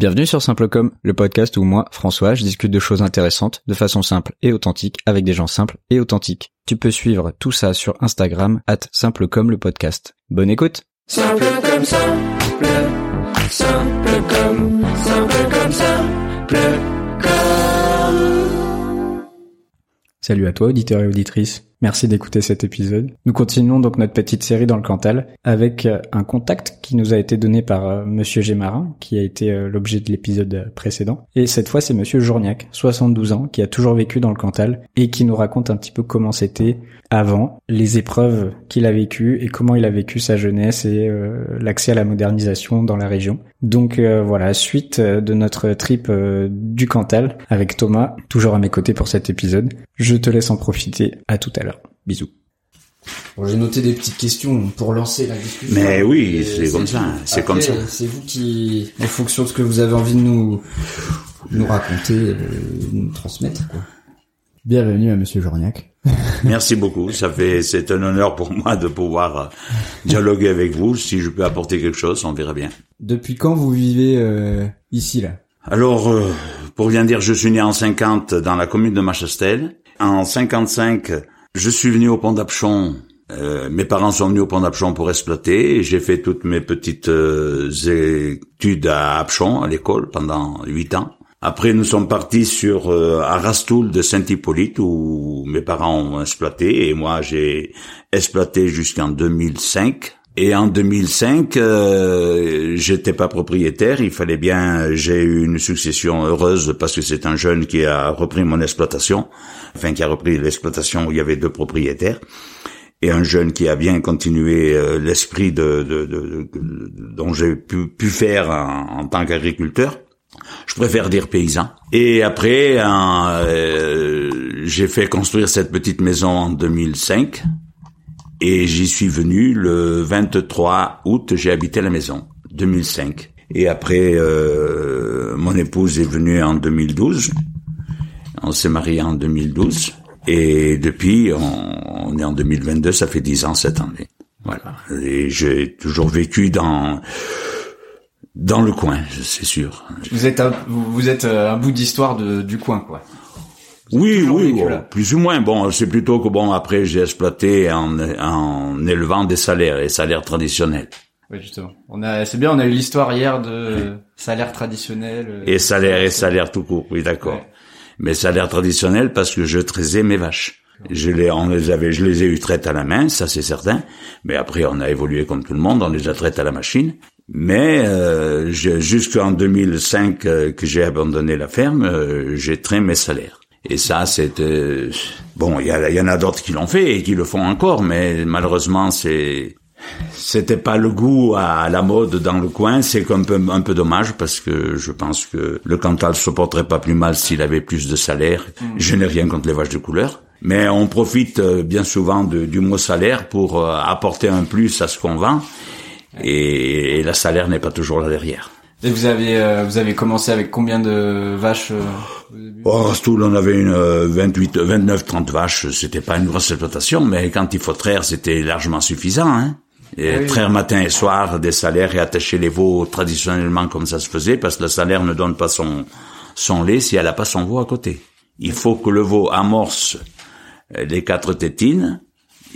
Bienvenue sur Simplecom, le podcast où moi, François, je discute de choses intéressantes de façon simple et authentique avec des gens simples et authentiques. Tu peux suivre tout ça sur Instagram, at Simplecom le podcast. Bonne écoute Simple comme simple, simple comme, simple comme simple comme. Salut à toi, auditeur et auditrice. Merci d'écouter cet épisode. Nous continuons donc notre petite série dans le Cantal avec euh, un contact qui nous a été donné par euh, Monsieur Gémarin, qui a été euh, l'objet de l'épisode précédent. Et cette fois, c'est Monsieur Journiac, 72 ans, qui a toujours vécu dans le Cantal et qui nous raconte un petit peu comment c'était avant, les épreuves qu'il a vécues et comment il a vécu sa jeunesse et l'accès à la modernisation dans la région. Donc voilà, suite de notre trip du Cantal avec Thomas, toujours à mes côtés pour cet épisode. Je te laisse en profiter. À tout à l'heure. Bisous. Bon, j'ai noté des petites questions pour lancer la discussion. Mais oui, c'est comme ça, c'est comme ça. C'est vous qui, en fonction de ce que vous avez envie de nous, nous raconter, euh, nous transmettre, quoi. Bienvenue à Monsieur Journiac. Merci beaucoup. Ça fait, c'est un honneur pour moi de pouvoir euh, dialoguer avec vous. Si je peux apporter quelque chose, on verra bien. Depuis quand vous vivez euh, ici, là? Alors, euh, pour bien dire, je suis né en 50 dans la commune de Machastel. En 55, je suis venu au Pont d'Apchon. Euh, mes parents sont venus au Pont d'Apchon pour exploiter. J'ai fait toutes mes petites euh, études à Apchon, à l'école, pendant huit ans. Après, nous sommes partis sur euh, de Saint-Hippolyte où mes parents ont exploité et moi j'ai exploité jusqu'en 2005. Et en 2005, euh, j'étais pas propriétaire. Il fallait bien, j'ai eu une succession heureuse parce que c'est un jeune qui a repris mon exploitation, enfin qui a repris l'exploitation où il y avait deux propriétaires et un jeune qui a bien continué euh, l'esprit de, de, de- de- dont j'ai pu, pu faire en, tant qu'agriculteur. Je préfère dire paysan. Et après, euh, j'ai fait construire cette petite maison en 2005 et j'y suis venu le 23 août. J'ai habité la maison 2005. Et après, euh, mon épouse est venue en 2012. On s'est marié en 2012. Et depuis, on, est en 2022, ça fait dix ans cette année. Voilà. Et j'ai toujours vécu dans dans le coin, c'est sûr. Vous êtes un, vous êtes euh, un bout d'histoire du coin, quoi. Oui, oui, bon, plus ou moins. Bon, c'est plutôt que bon. Après, j'ai exploité en, en élevant des salaires, les salaires traditionnels. Oui, justement. On a, c'est bien, on a eu l'histoire hier de salaire traditionnel. euh, Et salaire et salaire tout court. Oui, d'accord. Ouais. Mais salaire traditionnel parce que je traisais mes vaches. Je les, on les avait, je les ai eu traites à la main, ça c'est certain. Mais après, on a évolué comme tout le monde, on les a traites à la machine. Mais euh, jusqu'en 2005 euh, que j'ai abandonné la ferme, euh, j'ai traité mes salaires. Et ça, c'est euh, bon. Il y, y en a d'autres qui l'ont fait et qui le font encore, mais malheureusement, c'est c'était pas le goût à la mode dans le coin. C'est un peu, un peu dommage parce que je pense que le Cantal se porterait pas plus mal s'il avait plus de salaire. Je n'ai rien contre les vaches de couleur. Mais on profite euh, bien souvent de- du mot salaire pour euh, apporter un plus à ce qu'on vend. Et, et la salaire n'est pas toujours là derrière. Et vous avez, euh, vous avez commencé avec combien de vaches euh, au Au Rastoul, on avait une euh, 28, 29, 30 vaches. C'était pas une grosse exploitation, mais quand il faut traire, c'était largement suffisant. Hein. Et Ah oui. traire matin et soir des salaires et attacher les veaux traditionnellement comme ça se faisait, parce que le salaire ne donne pas son, son lait si elle a pas son veau à côté. Il faut que le veau amorce euh, les quatre tétines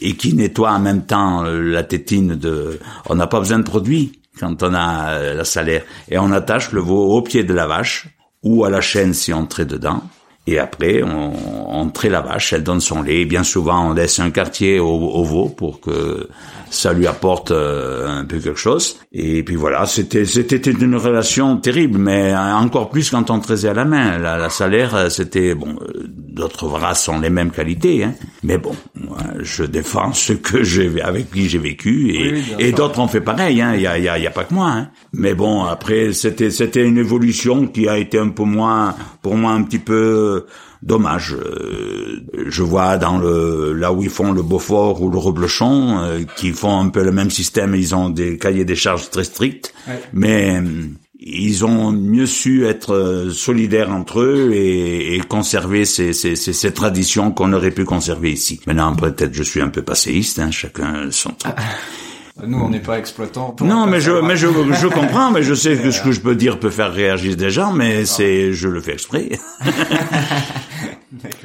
et qui nettoie en même temps euh, la tétine de... On n'a pas besoin de produit quand on a euh, la salaire. Et on attache le veau au pied de la vache ou à la chaîne si on traite dedans. Et après, on, on la vache, elle donne son lait. Bien souvent, on laisse un quartier au, au veau pour que ça lui apporte euh, un peu quelque chose. Et puis voilà, c'était c'était une relation terrible, mais encore plus quand on traisait à la main. La, la salaire, euh, c'était bon. D'autres races ont les mêmes qualités, hein. mais bon, moi, je défends ce que j'ai avec qui j'ai vécu et, Oui, et d'autres ont fait pareil. Hein. Il y a, y a, y a pas que moi. Hein. Mais bon, après, c'était c'était une évolution qui a été un peu moins, pour moi, un petit peu dommage. Euh, Je vois dans le là où ils font le Beaufort ou le Reblochon, euh, qui font un peu le même système. Ils ont des cahiers des charges très stricts, Ouais. mais ils ont mieux su être euh, solidaires entre eux et, et conserver ces, ces, ces, traditions qu'on aurait pu conserver ici. Maintenant, peut-être je suis un peu passéiste, hein, chacun son truc. Nous, on n'est pas pourrait Non, mais je, mais je, je comprends, mais je sais que ce que je peux dire peut faire réagir des gens, mais c'est, je le fais exprès.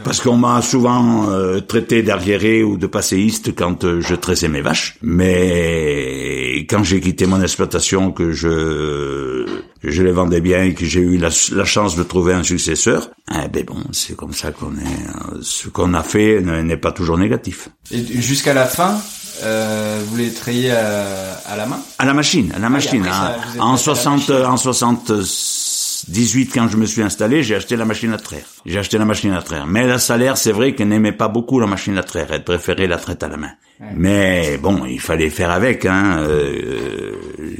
Parce qu'on m'a souvent euh, traité d'arriéré ou de passéiste quand euh, je tressais mes vaches. Mais quand j'ai quitté mon exploitation, que je je les vendais bien et que j'ai eu la, la chance de trouver un successeur, eh ben bon, c'est comme ça qu'on est. euh, Ce qu'on a fait ne- n'est pas toujours négatif. Et jusqu'à la fin, euh, vous les trayez à, à la main? À la machine, à la machine. après, ça, hein. en passé à la 60, machine. en 78, quand je me suis installé, j'ai acheté la machine à traire. J'ai acheté la machine à traire. Mais la salaire, c'est vrai qu'elle n'aimait pas beaucoup la machine à traire. Elle préférait la traite à la main. Mais bon, il fallait faire avec. Hein. Euh,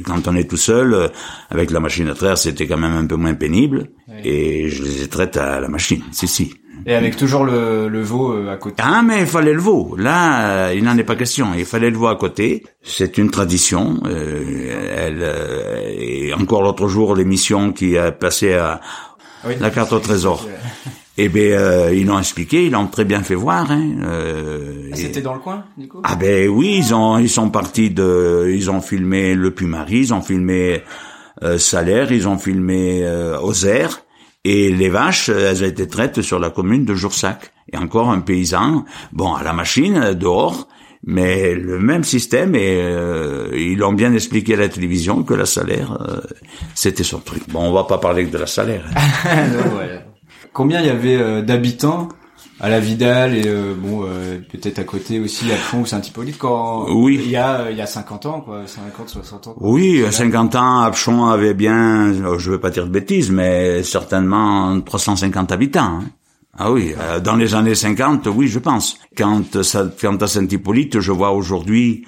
quand on est tout seul, euh, avec la machine à traire, c'était quand même un peu moins pénible. Et je les ai traites à la machine. Si, si. Et avec toujours le, le veau euh, à côté. Ah, mais il fallait le veau. Là, euh, il n'en est pas question. Il fallait le veau à côté. C'est une tradition. Euh, elle, euh, et encore l'autre jour, l'émission qui a passé à Oui. la carte au trésor. Eh ben, euh, ils l'ont expliqué, ils l'ont très bien fait voir. Hein, euh, et- C'était dans le coin, du coup? Ah ben oui, ils ont ils sont partis de ils ont filmé le Pumarie, ils ont filmé euh, Salaire, ils ont filmé euh, Auxerre et les vaches, elles ont été traites sur la commune de Joursac. Et encore un paysan, bon à la machine dehors, mais le même système et euh, ils l'ont bien expliqué à la télévision que la Salaire euh, c'était son truc. Bon, on va pas parler que de la Salaire. hein. Non, ouais. Combien il y avait euh, d'habitants à la Vidal et euh, bon euh, peut-être à côté aussi à Fond ou Saint-Hippolyte quand Oui. il y a euh, il y a 50 ans quoi 50 60 ans quoi. Oui, à 50 ans, Apchon avait bien, euh, je veux pas dire de bêtises, mais certainement 350 habitants. hein. Ah oui, euh, dans les années 50, oui, je pense. Quand, ça, quand à Saint-Hippolyte, je vois aujourd'hui,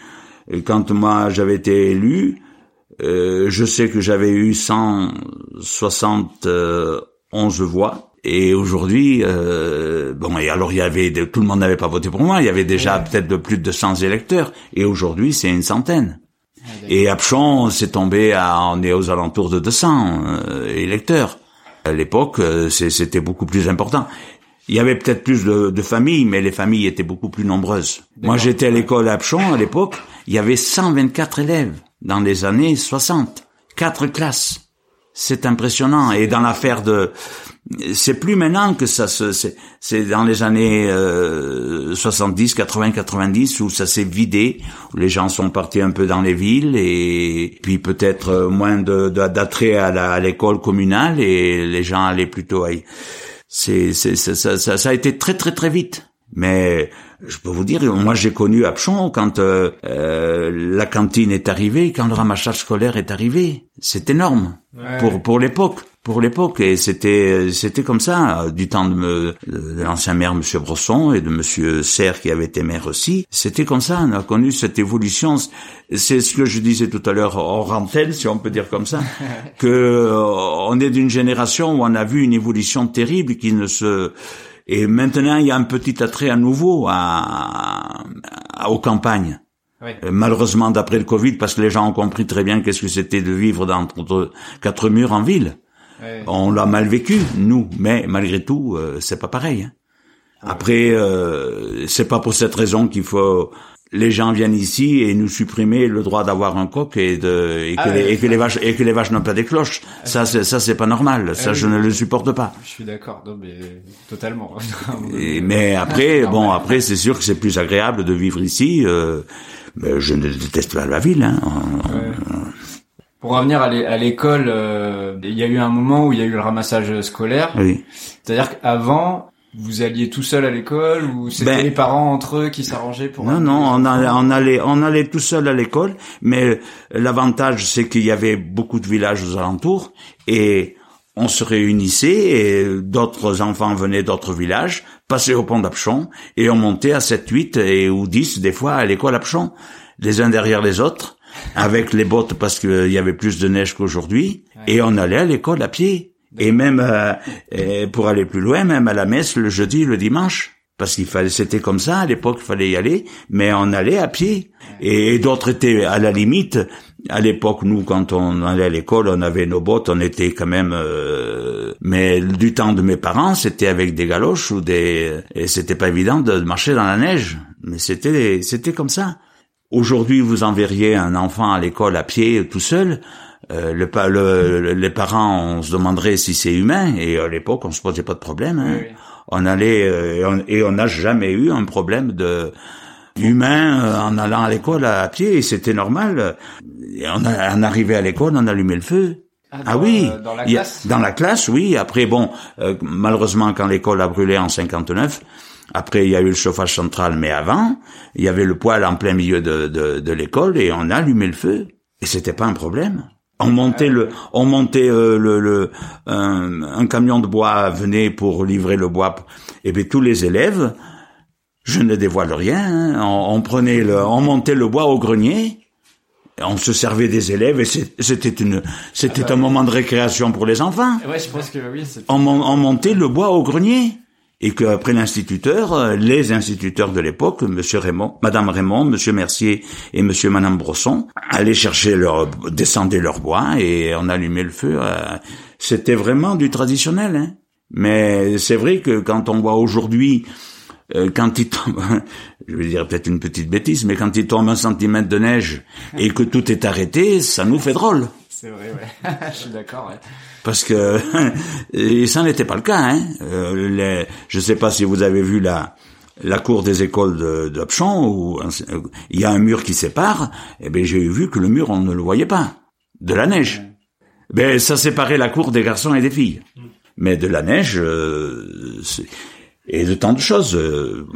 quand moi j'avais été élu, euh, je sais que j'avais eu 171 voix. Et aujourd'hui, euh, bon, et alors il y avait, de- tout le monde n'avait pas voté pour moi, il y avait déjà peut-être de plus de 100 électeurs. Et aujourd'hui, c'est une centaine. Et Apchon, c'est tombé à, on est aux alentours de 200 euh, électeurs. À l'époque, euh, c'était beaucoup plus important. Il y avait peut-être plus de, de familles, mais les familles étaient beaucoup plus nombreuses. Moi, j'étais à l'école à Apchon à l'époque. Il y avait 124 élèves dans les années 60. Quatre classes. C'est impressionnant. Et dans l'affaire de, c'est plus maintenant que ça se, c'est, dans les années euh, 70, 80, 90 où ça s'est vidé, où les gens sont partis un peu dans les villes et puis peut-être euh, moins de, d'attrait à, l'école communale et les gens allaient plutôt à, c'est, c'est, ça, ça, ça a été très très très vite. Mais je peux vous dire, moi j'ai connu Apchon quand euh, euh, la cantine est arrivée, quand le ramassage scolaire est arrivé. C'est énorme. Pour pour l'époque, pour l'époque. Et c'était c'était comme ça euh, du temps de, me- de l'ancien maire Monsieur Brosson et de Monsieur Serre qui avait été maire aussi. C'était comme ça, on a connu cette évolution. C'est ce que je disais tout à l'heure hors antenne, si on peut dire comme ça, que euh, on est d'une génération où on a vu une évolution terrible qui ne se et maintenant, il y a un petit attrait à nouveau à, à- aux campagnes. Ouais. Euh, Malheureusement, d'après le Covid, parce que les gens ont compris très bien qu'est-ce que c'était de vivre dans entre quatre murs en ville. Ouais. On l'a mal vécu, nous, mais malgré tout, euh, c'est pas pareil. hein. Après, euh, c'est pas pour cette raison qu'il faut. Les gens viennent ici et nous supprimer le droit d'avoir un coq et de et que, Ah les, ouais. et que les vaches et que les vaches n'ont pas des cloches. Ça, c'est ça, c'est pas normal. Ça, oui. je ne le supporte pas. Je suis d'accord, non mais totalement. Et- mais après, bon, après, c'est sûr que c'est plus agréable de vivre ici. euh, mais je ne déteste pas la ville. Hein. Pour revenir à l'école, euh, il y a eu un moment où il y a eu le ramassage scolaire. Oui. C'est-à-dire qu'avant, vous alliez tout seul à l'école ou c'était Ben- les parents entre eux qui s'arrangeaient pour Non, non, allait, on allait, on allait tout seul à l'école, mais l'avantage, c'est qu'il y avait beaucoup de villages aux alentours, et on se réunissait, et d'autres enfants venaient d'autres villages, passaient au pont d'Apchon, et on montait à 7, 8 et, ou 10, des fois, à l'école Apchon, les uns derrière les autres, avec les bottes parce qu'il y avait plus de neige qu'aujourd'hui, et on allait à l'école à pied. Et même euh, euh, pour aller plus loin, même à la messe le jeudi, le dimanche, parce qu'il fallait, c'était comme ça à l'époque, il fallait y aller, mais on allait à pied. Et, d'autres étaient à la limite. À l'époque, nous, quand on allait à l'école, on avait nos bottes, on était quand même. euh, mais du temps de mes parents, c'était avec des galoches ou des. Et c'était pas évident de marcher dans la neige, mais c'était c'était comme ça. Aujourd'hui, vous enverriez un enfant à l'école à pied tout seul. Euh, le, le- le- les parents, on se demanderait si c'est humain. Et à l'époque, on se posait pas de problème. hein. Oui. On allait euh, et on- et on n'a jamais eu un problème de humain euh, en allant à l'école à, à pied. Et c'était normal. Et on, a, on arrivait à l'école, on allumait le feu. Ah, dans, oui, euh, dans la a- classe? dans la classe, oui. Après, bon, euh, malheureusement, quand l'école a brûlé en 59, après il y a eu le chauffage central, mais avant, il y avait le poêle en plein milieu de, de, de l'école et on allumait le feu et c'était pas un problème. On montait le, on montait euh, le, le un, un camion de bois venait pour livrer le bois et bien tous les élèves, je ne dévoile rien, hein, on, on prenait le, on montait le bois au grenier. et On se servait des élèves et c'était une, c'était un moment de récréation pour les enfants Ouais, je pense que oui. on montait le bois au grenier. Et qu'après l'instituteur, euh, les instituteurs de l'époque, Monsieur Raymond, Madame Raymond, Monsieur Mercier et Monsieur Madame Brosson, allaient chercher leur, descendaient leur bois et on allumait le feu. euh, C'était vraiment du traditionnel. Hein. Mais c'est vrai que quand on voit aujourd'hui, euh, quand il tombe, je vais dire peut-être une petite bêtise, mais quand il tombe un centimètre de neige et que tout est arrêté, ça nous fait drôle. C'est vrai, ouais. je suis d'accord, ouais. Parce que et ça n'était pas le cas. Hein. Euh, les, je ne sais pas si vous avez vu la la cour des écoles de- d'Opchamps où il y a un mur qui sépare. Et ben j'ai vu que le mur on ne le voyait pas de la neige. Ben ça séparait la cour des garçons et des filles. Mais de la neige euh, et de tant de choses. euh,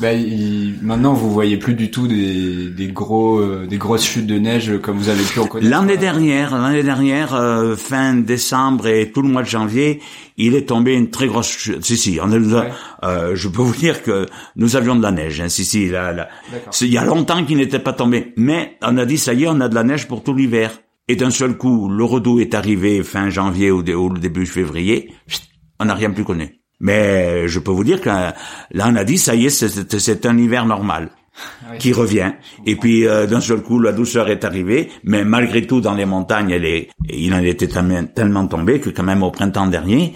Bah, il- maintenant, vous voyez plus du tout des, des gros, euh, des grosses chutes de neige comme vous avez pu en connaître. L'année dernière, l'année dernière, euh, fin décembre et tout le mois de janvier, il est tombé une très grosse chute. Si, si, on a, Ouais. euh, je peux vous dire que nous avions de la neige. Hein, si, si, là, là. Il y a longtemps qu'il n'était pas tombé. Mais on a dit, ça y est, on a de la neige pour tout l'hiver. Et d'un seul coup, le redout est arrivé fin janvier ou, début février. On n'a rien plus connu. Mais je peux vous dire que là, on a dit, ça y est, c'est- un hiver normal Ouais. qui revient. Et puis euh, d'un seul coup, la douceur est arrivée, mais malgré tout, dans les montagnes, elle est, il en était tellement, tellement tombé que quand même au printemps dernier,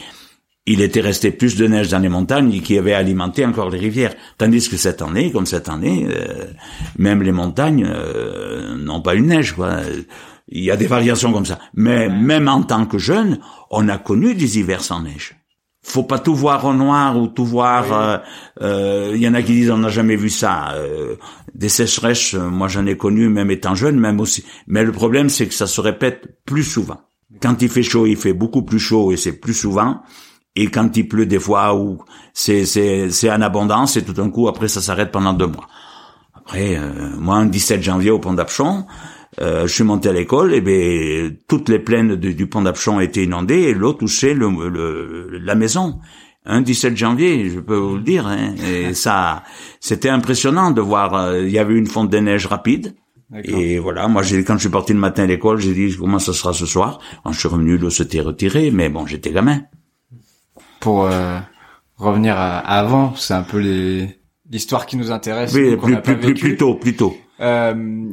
il était resté plus de neige dans les montagnes qui avait alimenté encore les rivières. Tandis que cette année, comme cette année, euh, même les montagnes euh, n'ont pas eu de neige. Quoi. Il y a des variations comme ça. Mais même en tant que jeune, on a connu des hivers sans neige. Faut pas tout voir au noir ou tout voir. euh, euh, Il y en a qui disent on n'a jamais vu ça. Euh, des sécheresses, euh, moi j'en ai connu même étant jeune, même aussi. Mais le problème c'est que ça se répète plus souvent. Quand il fait chaud, il fait beaucoup plus chaud et c'est plus souvent. Et quand il pleut des fois où c'est c'est c'est en abondance et tout d'un coup après ça s'arrête pendant deux mois. Après, euh, moi, un 17 janvier au pont d'Apchon, euh, je suis monté à l'école, et ben toutes les plaines de- du pont d'Apchon étaient inondées et l'eau touchait le, le- la maison. Un 17 janvier, je peux vous le dire. Hein, et ça, c'était impressionnant de voir. euh, Il y avait une fonte de neige rapide. Et voilà, moi, j'ai, quand je suis parti le matin à l'école, j'ai dit comment ça sera ce soir. Quand je suis revenu, l'eau s'était retirée, mais bon, j'étais gamin. Pour euh, revenir à, à avant, c'est un peu les l'histoire qui nous intéresse. Oui, plus, plus, plus tôt, plus tôt. Euh,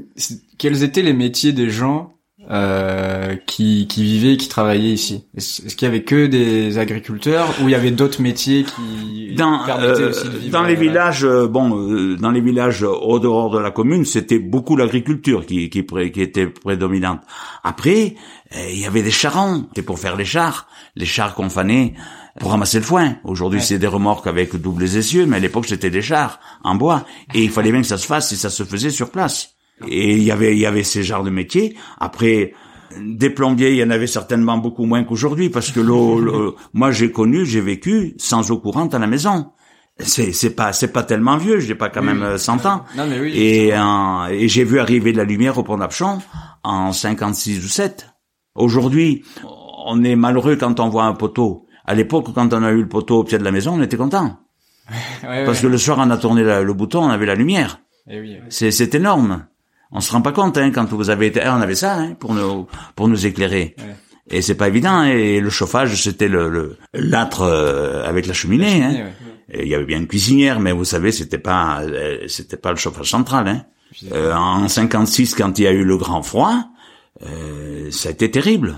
quels étaient les métiers des gens euh, qui, qui vivaient, et qui travaillaient ici? Est-ce qu'il y avait que des agriculteurs ou il y avait d'autres métiers qui dans, permettaient euh, aussi de vivre dans les villages, euh, bon, dans les villages au dehors de la commune, c'était beaucoup l'agriculture qui, qui, qui était prédominante. Après, il y avait des charrons, c'était pour faire les chars, les chars qu'on fanait pour ramasser le foin. Aujourd'hui, Ouais. c'est des remorques avec doubles essieux, mais à l'époque, c'était des chars en bois, et il fallait bien que ça se fasse, et ça se faisait sur place. Et il y avait, il y avait ces genres de métiers. Après, des plombiers, il y en avait certainement beaucoup moins qu'aujourd'hui, parce que l'eau, moi j'ai connu, j'ai vécu sans eau courante à la maison. C'est, c'est pas, c'est pas tellement vieux, j'ai pas quand Oui, même oui. euh, 100 ans. Non mais oui. Et, et j'ai vu arriver de la lumière au pont d'Apchon en 56 ou 7. Aujourd'hui, on est malheureux quand on voit un poteau. À l'époque, quand on a eu le poteau au pied de la maison, on était content. Ouais, Parce ouais. que le soir, on a tourné la- le bouton, on avait la lumière. Eh oui. C'est, énorme. On se rend pas compte, hein, quand vous avez été, ah, on avait ça, hein, pour nous, pour nous éclairer. Ouais. Et c'est pas évident. Et le chauffage, c'était le, l'âtre euh, avec la cheminée. hein. Il y avait bien une cuisinière, mais vous savez, c'était pas, euh, c'était pas le chauffage central. Hein. Euh, en 56, quand il y a eu le grand froid, euh, ça a été terrible.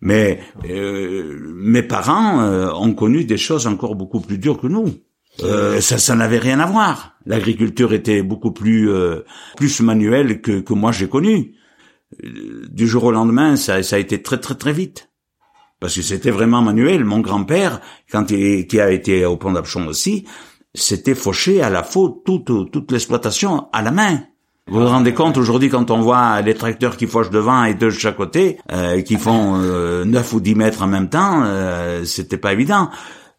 Mais euh, mes parents euh, ont connu des choses encore beaucoup plus dures que nous. Euh, ça, ça n'avait rien à voir. L'agriculture était beaucoup plus euh, plus manuelle que, que moi j'ai connu. Du jour au lendemain, ça, ça a été très très très vite. Parce que c'était vraiment manuel. Mon grand-père, quand il qui a été au pont d'Apchon aussi, c'était fauché à la faute toute toute l'exploitation à la main. Vous vous rendez compte aujourd'hui quand on voit les tracteurs qui fauchent devant et de chaque côté, euh, qui font euh, 9 ou 10 mètres en même temps, euh, c'était pas évident.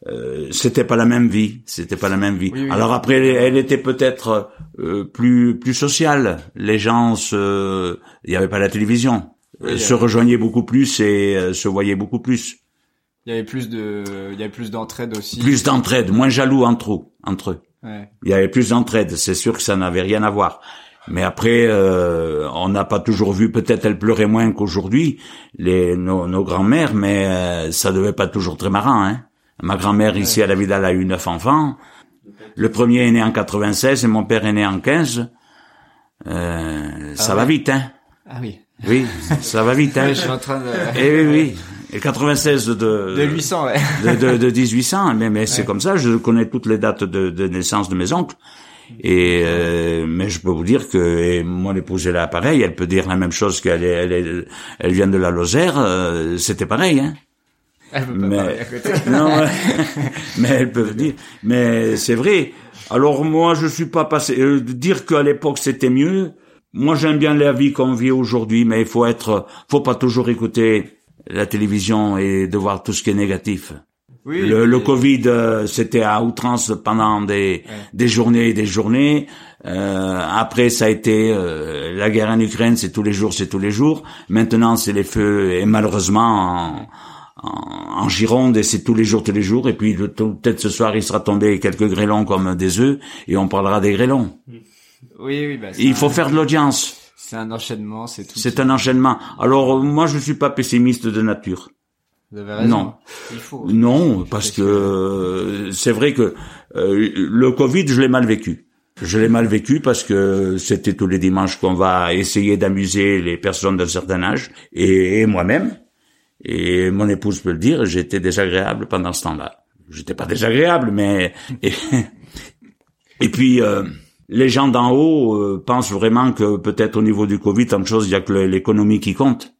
Euh, c'était pas la même vie, c'était pas la même vie. Oui, oui. Alors après, elle, était peut-être euh, plus plus sociale. Les gens se, il y avait pas la télévision, Oui, Euh, se rejoignaient beaucoup plus et se voyaient beaucoup plus. Il y avait plus de, il y avait plus d'entraide aussi. Plus d'entraide, moins jaloux entre eux, entre eux. Ouais. Il y avait plus d'entraide. C'est sûr que ça n'avait rien à voir. Mais après, euh, on n'a pas toujours vu. Peut-être elle pleurait moins qu'aujourd'hui, les nos, nos grands-mères, mais euh, ça devait pas toujours très marrant. Hein. Ma grand-mère ici à la Vidal a eu neuf enfants. Le premier est né en 96 et mon père est né en 15. Euh, ça Ah va ouais. vite, hein. Ah oui. Oui, ça va vite, hein. Je suis en train de, Et oui, oui. Et 96 de de 800, ouais. de, de, de 1800, mais, mais c'est comme ça. Je connais toutes les dates de, de naissance de mes oncles. Et euh, mais je peux vous dire que et mon épouse est là pareil. Elle peut dire la même chose qu'elle est, elle, est- elle vient de la Lozère. euh, C'était pareil, hein. Elle peut pas Mais- à côté. Non, mais elles peuvent dire. Mais c'est vrai. Alors moi, je suis pas passé. euh, dire qu'à l'époque c'était mieux. Moi, j'aime bien la vie qu'on vit aujourd'hui, mais il faut être, faut pas toujours écouter la télévision et de voir tout ce qui est négatif. Oui. Le, le Covid, euh, c'était à outrance pendant des, Ouais. des journées et des journées. Euh, après, ça a été euh, la guerre en Ukraine, c'est tous les jours, c'est tous les jours. Maintenant, c'est les feux et malheureusement en, en, en Gironde et c'est tous les jours, tous les jours. Et puis peut-être ce soir, il sera tombé quelques grêlons comme des œufs et on parlera des grêlons. Oui, oui, bah, Il un- faut faire de l'audience. C'est un enchaînement, c'est tout. C'est un enchaînement. Alors moi, je suis pas pessimiste de nature. Vous avez raison. Non. Il faut. Non, parce que euh, c'est vrai que euh, le Covid, je l'ai mal vécu. Je l'ai mal vécu parce que c'était tous les dimanches qu'on va essayer d'amuser les personnes d'un certain âge et, et moi-même. Et mon épouse peut le dire, j'étais désagréable pendant ce temps-là. J'étais pas désagréable, mais et, et puis euh, les gens d'en haut euh, pensent vraiment que peut-être au niveau du Covid, tant de choses, il y a que l'économie qui compte.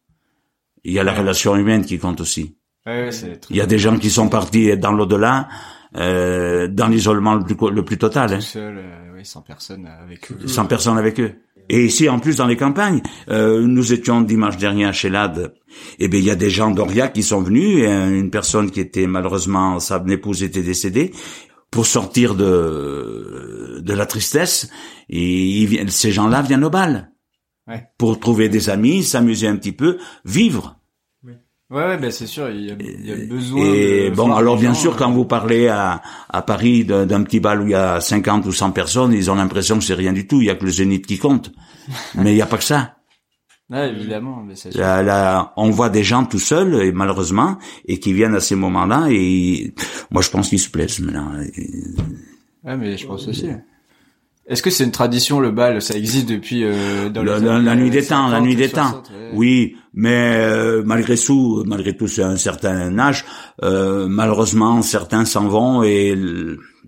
Il y a la relation humaine qui compte aussi. Ouais, Il y a des gens qui sont partis dans l'au-delà, euh, dans l'isolement le plus, le plus total, hein, tout seul, euh, oui, sans personne avec eux. sans personne avec eux. Et ici, en plus, dans les campagnes, euh, nous étions dimanche dernier à Chélade. Eh bien, il y a des gens d'Aurillac qui sont venus, euh, une personne qui était malheureusement, sa épouse était décédée, pour sortir de de la tristesse. Et ils ces gens-là viennent au bal. Ouais. Pour trouver des amis, s'amuser un petit peu, vivre. Ouais, ouais, bah, c'est sûr, il y a, il y a besoin Et de bon, alors bien gens, sûr, euh, quand vous parlez à, à Paris d'un petit bal où il y a 50 ou 100 personnes, ils ont l'impression que c'est rien du tout. Il y a que le zénith qui compte. Mais il n'y a pas que ça. Ouais, évidemment, mais c'est sûr. Là, là, on voit des gens tout seuls, et malheureusement, et qui viennent à ces moments-là, et moi, je pense qu'ils se plaisent maintenant. Ouais, mais je pense aussi. Est-ce que c'est une tradition, le bal? Ça existe depuis euh, dans La, les la- nuit des temps, la 50, nuit des temps. 60, ouais. Oui, mais euh, malgré tout, malgré tout, c'est un certain âge. euh, malheureusement, certains s'en vont et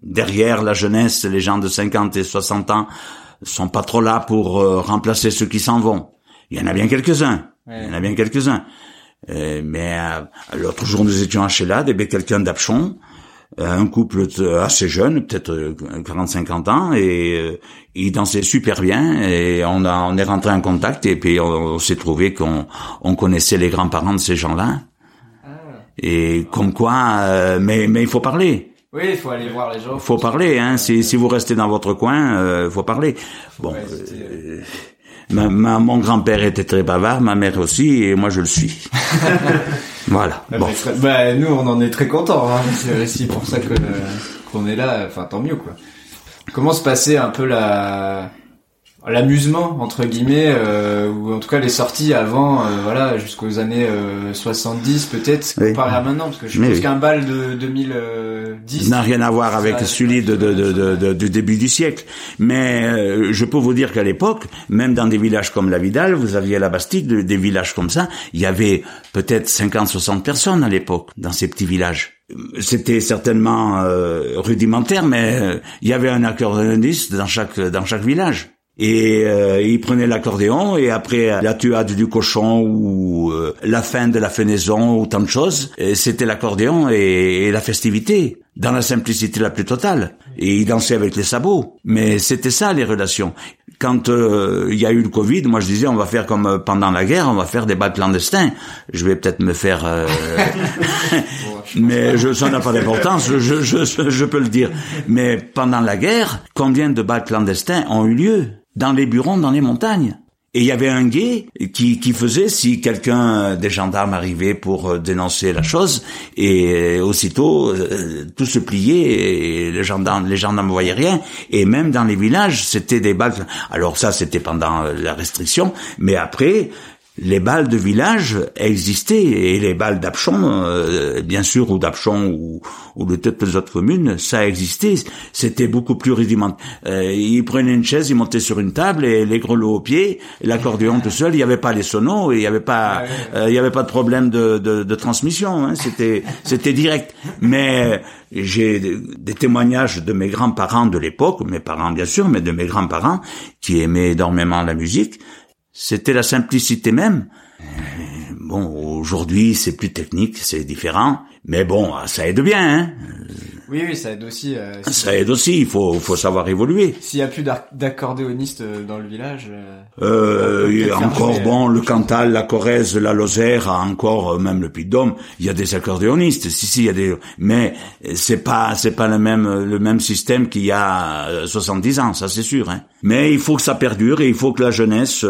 derrière la jeunesse, les gens de 50 et 60 ans sont pas trop là pour euh, remplacer ceux qui s'en vont. Il y en a bien quelques-uns. Il y en a bien quelques-uns. Euh, mais euh, l'autre jour, nous étions à Chélade, et bien quelqu'un d'Apchon, un couple t- assez jeune, peut-être euh, 40-50 ans, et euh, ils dansaient super bien, et on, a, on est rentré en contact, et puis on, on s'est trouvé qu'on on connaissait les grands-parents de ces gens-là. Et comme quoi, euh, mais mais il faut parler, Oui, il faut aller voir les gens. il faut parler. Hein, si si vous restez dans votre coin, euh, faut parler. Bon, euh, ma, ma- mon grand-père était très bavard, ma mère aussi, et moi je le suis. voilà. Bon. bah, nous, on en est très contents. Hein. C'est aussi pour ça que qu'on est là. Enfin, tant mieux, quoi. Comment se passait un peu la l'amusement entre guillemets euh, ou en tout cas les sorties avant euh, voilà jusqu'aux années euh, 70 peut-être Oui. comparé à maintenant parce que je Mais pense oui. qu'un bal de 2010 n'a rien à voir avec celui de, de, de, de- du début du siècle. Mais euh, je peux vous dire qu'à l'époque, même dans des villages comme la Vidal, vous aviez la Bastide, de- des villages comme ça, il y avait peut-être 50-60 personnes à l'époque dans ces petits villages. c'était certainement euh, rudimentaire, mais euh, il y avait un accordéoniste dans chaque dans chaque village. Et euh, il prenait l'accordéon et après la tuade du cochon ou euh, la fin de la fenaison ou tant de choses, c'était l'accordéon et, et la festivité dans la simplicité la plus totale. Et il dansait avec les sabots. Mais c'était ça les relations. Quand euh, il y a eu le Covid, moi je disais on va faire comme euh, pendant la guerre, on va faire des bals clandestins. Je vais peut-être me faire, euh, mais je, ça n'a pas d'importance, je, je, je, je peux le dire. Mais pendant la guerre, combien de bals clandestins ont eu lieu? Dans les bureaux, dans les montagnes. Et il y avait un guet qui, qui faisait si quelqu'un des gendarmes arrivait pour euh, dénoncer la chose et euh, aussitôt euh, tout se pliait et les gendarmes les gendarmes voyaient rien. Et même dans les villages c'était des balles. Alors ça c'était pendant la restriction. Mais après les balles de village existaient et les balles d'Apchon, euh, bien sûr, ou d'Apchon ou, ou de toutes les autres communes, ça existait. C'était beaucoup plus rudimentaire. Euh, ils prenaient une chaise, ils montaient sur une table et les grelots aux pieds, l'accordéon tout seul. Il n'y avait pas les sonos il n'y avait pas, euh, il y avait pas de problème de, de, de transmission. Hein. C'était, c'était direct. Mais j'ai des témoignages de mes grands-parents de l'époque, mes parents bien sûr, mais de mes grands-parents qui aimaient énormément la musique. C'était la simplicité même. Euh, Bon, aujourd'hui, c'est plus technique, c'est différent, mais bon, ça aide bien. Hein Oui, oui, ça aide aussi. euh, si- ça aide aussi. Il faut, faut savoir évoluer. S'il y a plus d'ac- d'accordéonistes euh, dans le village. euh, Euh, encore jouer, bon euh, le Cantal, la Corrèze, la Lozère, encore même le Puy-de-Dôme. Il y a des accordéonistes. Si si, il y a des. Mais c'est pas c'est pas le même le même système qu'il y a euh, 70 ans, ça c'est sûr. Hein. Mais il faut que ça perdure et il faut que la jeunesse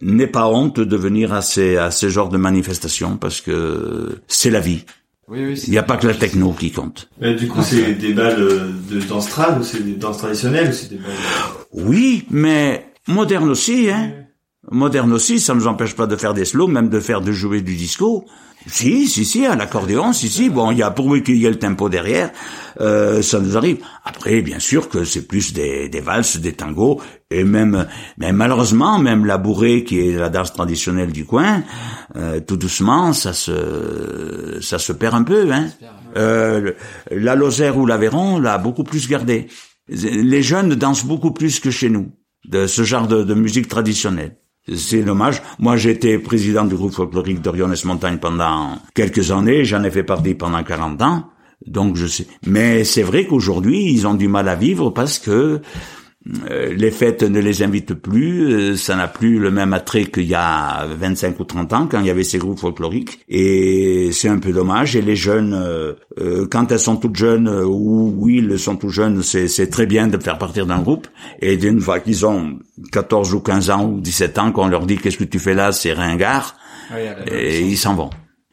n'ait pas honte de venir à ces à ces genres de manifestations parce que c'est la vie. Oui, oui. Il n'y a pas que la techno qui compte. Mais du coup, c'est des balles euh, de danse trad ou c'est des danses traditionnelles ou c'est des balles... Oui, mais moderne aussi, hein. Moderne aussi, ça ne nous empêche pas de faire des slows, même de faire de jouer du disco. Si, si, si, à l'accordéon, si, si. Bon, il y a pourvu qu'il y ait le tempo derrière, euh, ça nous arrive. Après, bien sûr que c'est plus des, des valses, des tangos, et même, mais malheureusement, même la bourrée, qui est la danse traditionnelle du coin, euh, tout doucement, ça se, ça se perd un peu, hein. Euh, la Lozère ou l'Aveyron l'a beaucoup plus gardé. Les jeunes dansent beaucoup plus que chez nous, de ce genre de musique traditionnelle. C'est dommage. Moi, j'étais président du groupe folklorique d'Orionnes Montagne pendant quelques années. J'en ai fait partie pendant 40 ans. Donc, je sais. Mais c'est vrai qu'aujourd'hui, ils ont du mal à vivre parce que les fêtes ne les invitent plus, euh, ça n'a plus le même attrait qu'il y a 25 ou 30 ans quand il y avait ces groupes folkloriques et c'est un peu dommage et les jeunes euh, euh, quand elles sont toutes jeunes euh, ou oui ils sont tout jeunes c'est c'est très bien de faire partir d'un groupe et d'une fois qu'ils ont 14 ou 15 ans ou 17 ans qu'on leur dit qu'est-ce que tu fais là c'est ringard Oui, et ils s'en vont.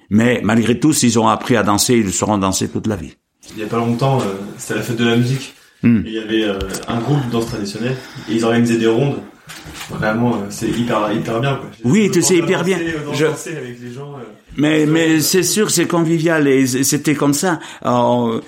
Mais malgré tout s'ils ont appris à danser ils sauront danser toute la vie. Il y a pas longtemps, euh, c'était la fête de la musique. Hmm. Et il y avait euh, un groupe de danse traditionnelle et ils organisaient des rondes. Vraiment, euh, c'est hyper hyper bien. Quoi. Oui, De tu sais, danser, hyper bien. de Je- danser avec les gens. euh, Mais, mais c'est sûr, c'est convivial et c'était comme ça. Alors,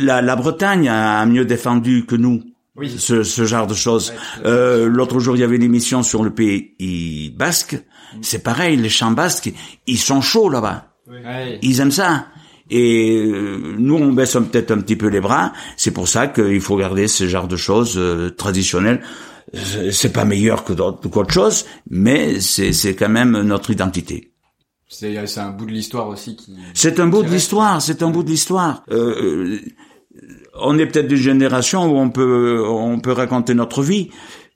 la, la Bretagne a mieux défendu que nous Oui. ce, ce genre de choses. Ouais. Euh, L'autre jour, il y avait une émission sur le pays basque. C'est pareil, les chants basques, ils sont chauds là-bas. Ouais. Ils aiment ça. Et euh, nous, on baisse peut-être un petit peu les bras. C'est pour ça qu'il faut garder ce genre de choses euh, traditionnelles. C'est pas meilleur que d'autres- chose, mais c'est c'est quand même notre identité. C'est un bout de l'histoire aussi qui. C'est un bout de l'histoire, c'est un bout de l'histoire. Euh, on est peut-être d'une génération où on peut on peut raconter notre vie.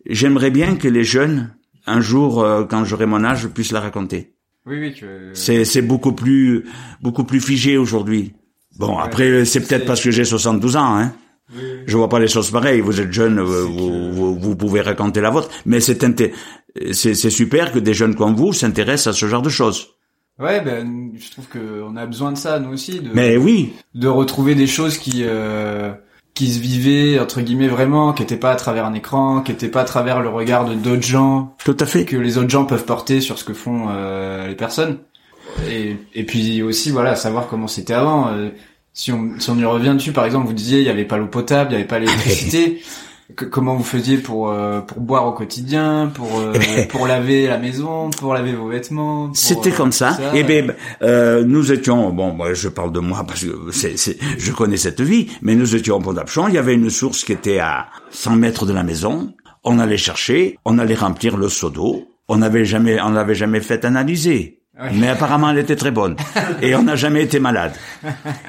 J'aimerais bien que les jeunes, un jour, quand j'aurai mon âge, puissent la raconter. Oui, oui, que. C'est c'est beaucoup plus beaucoup plus figé aujourd'hui. Bon, après c'est peut-être parce que j'ai 72 ans, hein. Oui, oui. Je vois pas les choses pareilles. Vous êtes jeune, euh, vous, vous, vous pouvez raconter la vôtre, mais c'est inté- c'est c'est super que des jeunes comme vous s'intéressent à ce genre de choses. Ouais, ben, je trouve que on a besoin de ça, nous aussi, de, Mais oui, de retrouver des choses qui, euh, qui se vivaient, entre guillemets, vraiment, qui étaient pas à travers un écran, qui étaient pas à travers le regard de d'autres gens, tout à fait. que les autres gens peuvent porter sur ce que font euh, les personnes. Et, et puis aussi, voilà, savoir comment c'était avant. euh, si on, si on y revient dessus, par exemple, vous disiez, il y avait pas l'eau potable, il y avait pas l'électricité. Que- comment vous faisiez pour euh, pour boire au quotidien, pour euh, Eh ben- pour laver la maison, pour laver vos vêtements C'était euh, comme ça. tout Eh ben, euh, nous étions, bon, moi je parle de moi parce que c'est, c'est, je connais cette vie, mais nous étions au pont d'Apchon. Il y avait une source qui était à 100 mètres de la maison. On allait chercher, on allait remplir le seau d'eau. On n'avait jamais, on l'avait jamais fait analyser. Mais apparemment, elle était très bonne. Et on n'a jamais été malade.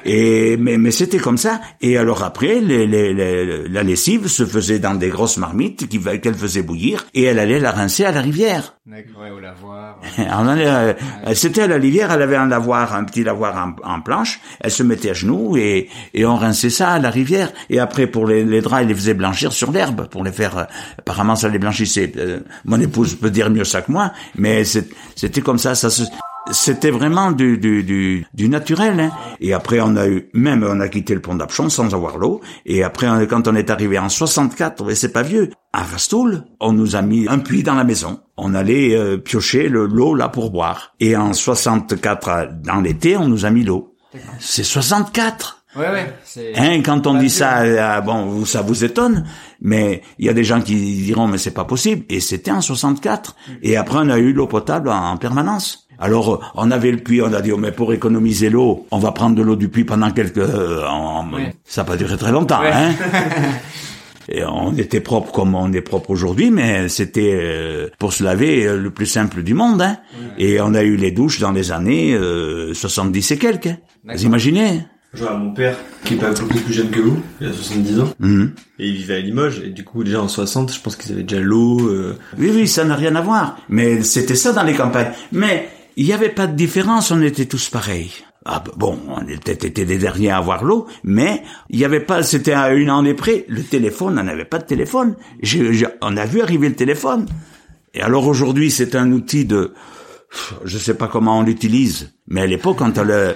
Et mais, mais c'était comme ça. Et alors après, les, les, les- la lessive se faisait dans des grosses marmites qu'elle faisait bouillir, et elle allait la rincer à la rivière. D'accord, ouais, au lavoir. Euh, C'était à la rivière, elle avait un lavoir, un petit lavoir en, en planche. Elle se mettait à genoux et, et on rinçait ça à la rivière. Et après, pour les, les draps, elle les faisait blanchir sur l'herbe pour les faire. euh, apparemment, ça les blanchissait. Euh, mon épouse peut dire mieux ça que moi, mais c'est- c'était comme ça. Ça se, c'était vraiment du, du, du, du naturel. Hein. Et après, on a eu, même on a quitté le pont d'Apchon sans avoir l'eau. Et après, on- quand on est arrivé en 64, et c'est pas vieux, à Rastoul, on nous a mis un puits dans la maison. On allait euh, piocher le l'eau là pour boire. Et en 64, euh, dans l'été, on nous a mis l'eau. C'est 64. Ouais, ouais. Hein, quand on dit ça, euh, bon, vous- ça vous étonne, mais il y a des gens qui diront mais c'est pas possible. Et c'était en 64. Et après on a eu l'eau potable en permanence. Alors euh, on avait le puits, on a dit oh, mais pour économiser l'eau, on va prendre de l'eau du puits pendant quelques, euh, en- Ouais. ça n'a pas duré très longtemps, Ouais. hein. Et on était propre comme on est propre aujourd'hui, mais c'était euh, pour se laver euh, le plus simple du monde. Hein. Et on a eu les douches dans les années euh, 70 et quelques. hein. Vous imaginez Je vois mon père, qui est pas beaucoup plus jeune que vous, il a 70 ans, Mhm. et il vivait à Limoges, et du coup, déjà en 60, je pense qu'ils avaient déjà l'eau, euh, Oui, oui, ça n'a rien à voir. Mais c'était ça dans les campagnes. Mais il n'y avait pas de différence, on était tous pareils. Ah bon, on était, était les derniers à avoir l'eau, mais il n'y avait pas, c'était à une année près, le téléphone, on n'avait pas de téléphone. On a vu arriver le téléphone. Et alors aujourd'hui, c'est un outil de, je sais pas comment on l'utilise, mais à l'époque, quand euh,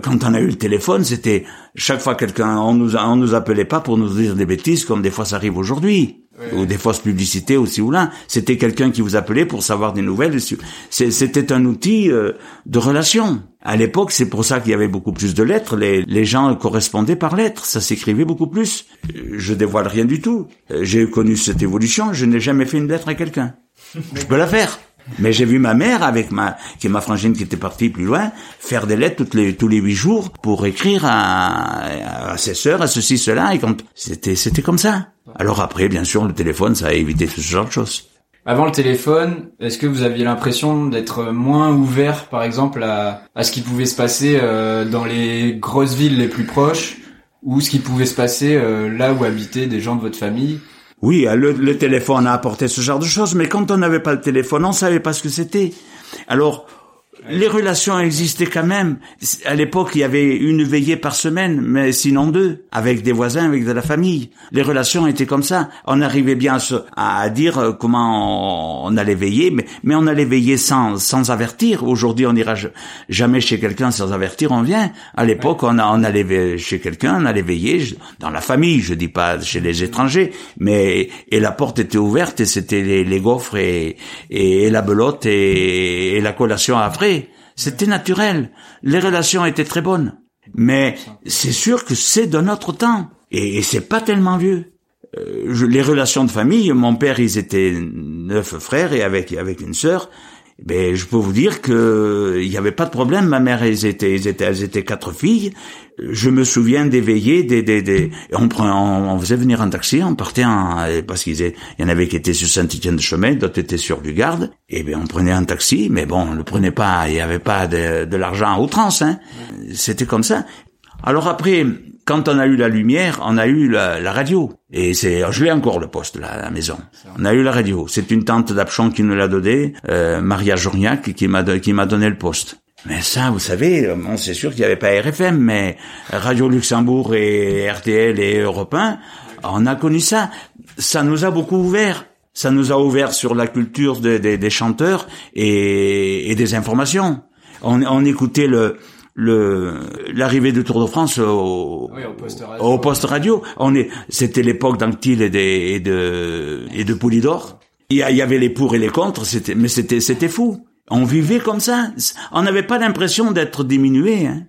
quand on a eu le téléphone, c'était chaque fois quelqu'un, on nous, on nous appelait pas pour nous dire des bêtises comme des fois ça arrive aujourd'hui. Ou des fausses publicités aussi ou là. C'était quelqu'un qui vous appelait pour savoir des nouvelles. C'était un outil euh, de relation. À l'époque, c'est pour ça qu'il y avait beaucoup plus de lettres. Les, les gens correspondaient par lettres. Ça s'écrivait beaucoup plus. Euh, Je dévoile rien du tout. Euh, J'ai connu cette évolution. Je n'ai jamais fait une lettre à quelqu'un. Je peux la faire. Mais j'ai vu ma mère avec ma, qui est ma frangine qui était partie plus loin, faire des lettres toutes les, tous les huit jours pour écrire à, à ses sœurs, à ceci, cela, et quand, c'était, c'était comme ça. Alors après, bien sûr, le téléphone, ça a évité tout ce genre de choses. Avant le téléphone, est-ce que vous aviez l'impression d'être moins ouvert, par exemple, à, à ce qui pouvait se passer euh, dans les grosses villes les plus proches, ou ce qui pouvait se passer euh, là où habitaient des gens de votre famille? Oui, le, le téléphone a apporté ce genre de choses, mais quand on n'avait pas le téléphone, on savait pas ce que c'était. Alors, les relations existaient quand même. À l'époque, il y avait une veillée par semaine, mais sinon deux, avec des voisins, avec de la famille. Les relations étaient comme ça. On arrivait bien à, se- à dire euh, comment on, on allait veiller, mais, mais on allait veiller sans, sans avertir. Aujourd'hui, on n'ira ja- jamais chez quelqu'un sans avertir, on vient. À l'époque, on, allait chez quelqu'un, on allait veiller dans la famille, je dis pas chez les étrangers, mais et la porte était ouverte et c'était les, les gaufres et, et, et la belote et, et la collation après. C'était naturel. Les relations étaient très bonnes. Mais c'est sûr que c'est de notre temps. Et, c'est pas tellement vieux. Euh, les relations de famille, mon père, ils étaient neuf frères et avec, avec une sœur. Ben, je peux vous dire que il y avait pas de problème. Ma mère, ils étaient, ils étaient, elles étaient quatre filles. Je me souviens des des, des, on prenait, on, faisait venir un taxi, on partait en, parce qu'ils étaient- il y en avait qui étaient sur Saint-Étienne-de-Chemin, d'autres étaient sur du garde. Et ben, on prenait un taxi, mais bon, on le prenait pas, il y avait pas de, de l'argent à outrance, hein. C'était comme ça. Alors après, quand on a eu la lumière, on a eu la, la radio. Et c'est, je l'ai encore le poste là à la maison. On a eu la radio. C'est une tante d'Apchon qui nous l'a donné, euh, Maria Journiac, qui m'a qui m'a donné le poste. Mais ça, vous savez, bon, c'est sûr qu'il n'y avait pas RFM, mais Radio Luxembourg et RTL et Europe 1, on a connu ça. Ça nous a beaucoup ouvert. Ça nous a ouvert sur la culture des- chanteurs et, et des informations. On, on écoutait le l'arrivée du Tour de France au, Oui, au poste radio. au poste radio. On est, c'était l'époque d'Anctil et, et de et de Poulidor. Il y, a- il y avait les pour et les contre. C'était, mais c'était c'était fou. On vivait comme ça. On n'avait pas l'impression d'être diminué. Hein.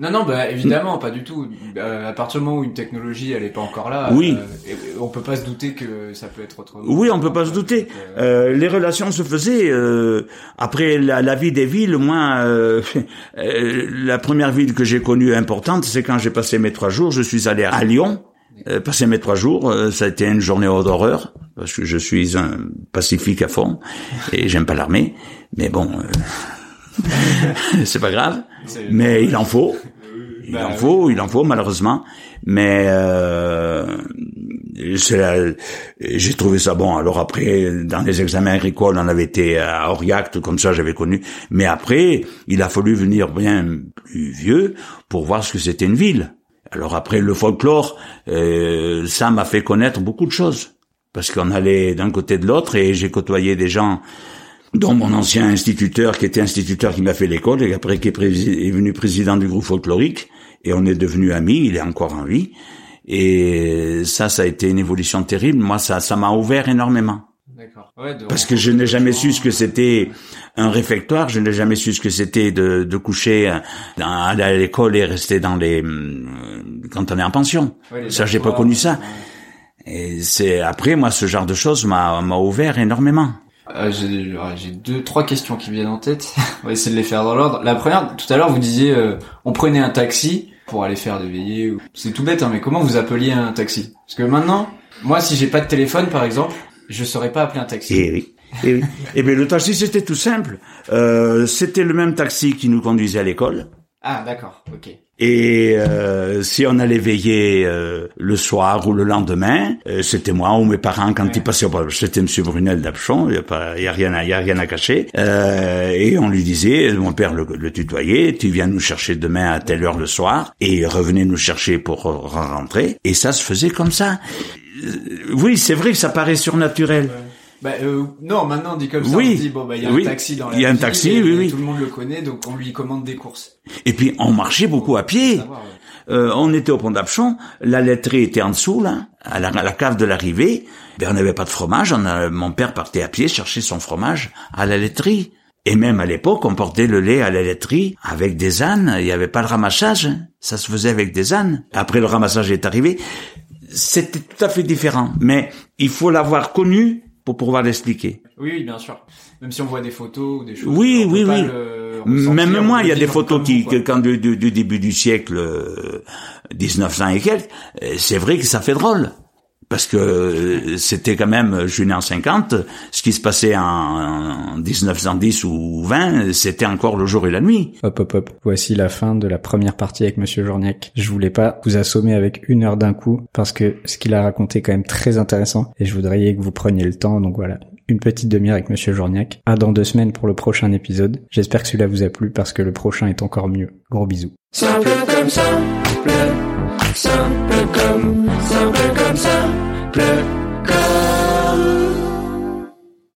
Non, non, bah évidemment, pas du tout. Euh, à partir du moment où une technologie, elle est pas encore là, Oui. euh, on peut pas se douter que ça peut être autrement. Oui, on peut pas se douter. Euh, Euh, les relations se faisaient euh, après la, la vie des villes. Moi, la première ville que j'ai connue importante, c'est quand j'ai passé mes trois jours. Je suis allé à Lyon. Euh, passer mes trois jours, euh, ça a été une journée d'horreur parce que je suis un pacifique à fond et j'aime pas l'armée. Mais bon, euh, c'est pas grave. Mais il en faut. Il Bah, en faut, il en faut malheureusement. Mais euh, j'ai trouvé ça bon. Alors après, dans les examens agricoles, on avait été à Aurillac, tout comme ça, j'avais connu. Mais après, il a fallu venir bien plus vieux pour voir ce que c'était une ville. Alors après, le folklore, euh, ça m'a fait connaître beaucoup de choses. Parce qu'on allait d'un côté de l'autre et j'ai côtoyé des gens dont mon ancien instituteur, qui était instituteur qui m'a fait l'école, et après qui est, est venu président du groupe folklorique, et on est devenus amis, il est encore en vie. Et ça, ça a été une évolution terrible. Moi, ça, ça m'a ouvert énormément. Ouais, Parce que je n'ai jamais su ce que c'était un réfectoire, je n'ai jamais su ce que c'était de, de coucher euh, dans, aller à l'école et rester dans les, hum, quand on est en pension. Ouais, Ça, j'ai pas connu ça. Et c'est, après, moi, ce genre de choses m'a, m'a ouvert énormément. Euh, j'ai deux, trois questions qui me viennent en tête. On va essayer de les faire dans l'ordre. La première, tout à l'heure, vous disiez, euh, on prenait un taxi pour aller faire des veillées. ou- C'est tout bête, hein, mais comment vous appeliez un taxi? Parce que maintenant, moi, si j'ai pas de téléphone, par exemple, je saurais pas appeler un taxi. Et oui. Et oui. Et bien le taxi c'était tout simple. Euh, c'était le même taxi qui nous conduisait à l'école. Ah, d'accord, ok. Et euh, si on allait veiller euh, le soir ou le lendemain, euh, c'était moi ou mes parents quand Ouais. ils passaient. au C'était Monsieur Brunel d'Apchon, il y a pas, il y a rien, à, y a rien à cacher. Euh, et on lui disait, mon père le, le tutoyait, tu viens nous chercher demain à telle heure le soir, et il revenait nous chercher pour rentrer. Et ça se faisait comme ça. Euh, oui, c'est vrai que ça paraît surnaturel. Bah, euh, non, maintenant, dit comme ça, Oui. on se dit, bon, bah, il y a Oui. un taxi dans la Il y a un taxi, et- oui, et oui. Tout le monde le connaît, donc on lui commande des courses. Et puis on marchait beaucoup à pied. Savoir, ouais. Euh, on était au pont d'Apchon, la laiterie était en dessous, là, à la, à la cave de l'arrivée. Ben, on n'avait pas de fromage, on a- mon père partait à pied chercher son fromage à la laiterie. Et même à l'époque, on portait le lait à la laiterie avec des ânes, il n'y avait pas le ramassage, hein. ça se faisait avec des ânes. Après le ramassage est arrivé, c'était tout à fait différent, mais il faut l'avoir connu pour pouvoir l'expliquer. Oui, oui, bien sûr. Même si on voit des photos ou des choses. Oui, oui, oui. Même moi, il y a des photos qui, que quand du, du- du début du siècle euh, 1900 et quelques, euh, c'est vrai que ça fait drôle. Parce que euh, c'était quand même, je suis né en 50, ce qui se passait en, en 1910 ou 20, c'était encore le jour et la nuit. Hop hop hop, voici la fin de la première partie avec Monsieur Journiac. Je voulais pas vous assommer avec une heure d'un coup, parce que ce qu'il a raconté est quand même très intéressant, et je voudrais que vous preniez le temps, donc voilà. Une petite demi-heure avec Monsieur Journiac. À dans deux semaines pour le prochain épisode. J'espère que celui-là vous a plu, parce que le prochain est encore mieux. Gros bisous. Simple comme simple, simple comme, simple comme simple comme.